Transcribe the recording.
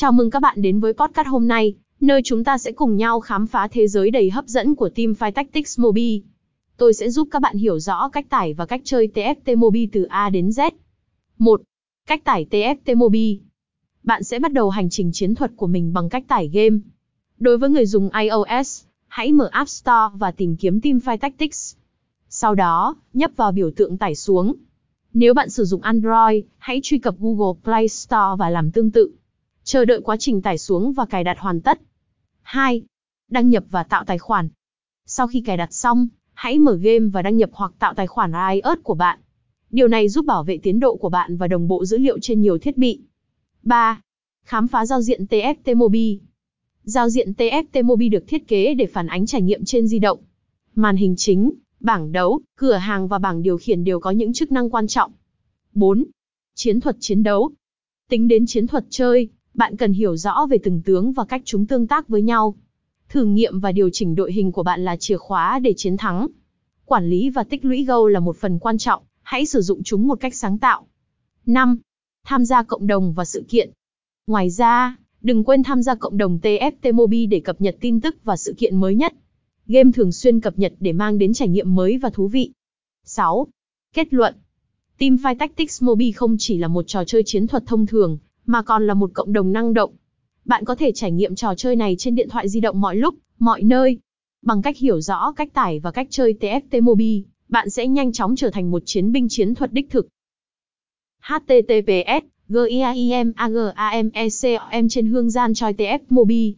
Chào mừng các bạn đến với podcast hôm nay, nơi chúng ta sẽ cùng nhau khám phá thế giới đầy hấp dẫn của Teamfight Tactics Mobile. Tôi sẽ giúp các bạn hiểu rõ cách tải và cách chơi TFT Mobile từ A đến Z. 1. Cách tải TFT Mobile. Bạn sẽ bắt đầu hành trình chiến thuật của mình bằng cách tải game. Đối với người dùng iOS, hãy mở App Store và tìm kiếm Teamfight Tactics. Sau đó, nhấp vào biểu tượng tải xuống. Nếu bạn sử dụng Android, hãy truy cập Google Play Store và làm tương tự. Chờ đợi quá trình tải xuống và cài đặt hoàn tất. 2. Đăng nhập và tạo tài khoản. Sau khi cài đặt xong, hãy mở game và đăng nhập hoặc tạo tài khoản iOS của bạn. Điều này giúp bảo vệ tiến độ của bạn và đồng bộ dữ liệu trên nhiều thiết bị. 3. Khám phá giao diện TFT Mobile. Giao diện TFT Mobile được thiết kế để phản ánh trải nghiệm trên di động. Màn hình chính, bảng đấu, cửa hàng và bảng điều khiển đều có những chức năng quan trọng. 4. Chiến thuật chiến đấu. Tính đến chiến thuật chơi, bạn cần hiểu rõ về từng tướng và cách chúng tương tác với nhau. Thử nghiệm và điều chỉnh đội hình của bạn là chìa khóa để chiến thắng. Quản lý và tích lũy gâu là một phần quan trọng, hãy sử dụng chúng một cách sáng tạo. 5. Tham gia cộng đồng và sự kiện. Ngoài ra, đừng quên tham gia cộng đồng TFT Mobi để cập nhật tin tức và sự kiện mới nhất. Game thường xuyên cập nhật để mang đến trải nghiệm mới và thú vị. 6. Kết luận Teamfight Tactics Mobile không chỉ là một trò chơi chiến thuật thông thường, mà còn là một cộng đồng năng động. Bạn có thể trải nghiệm trò chơi này trên điện thoại di động mọi lúc, mọi nơi. Bằng cách hiểu rõ cách tải và cách chơi TFT Mobile, bạn sẽ nhanh chóng trở thành một chiến binh chiến thuật đích thực. https giaimagam trên hương gian choi tf mobile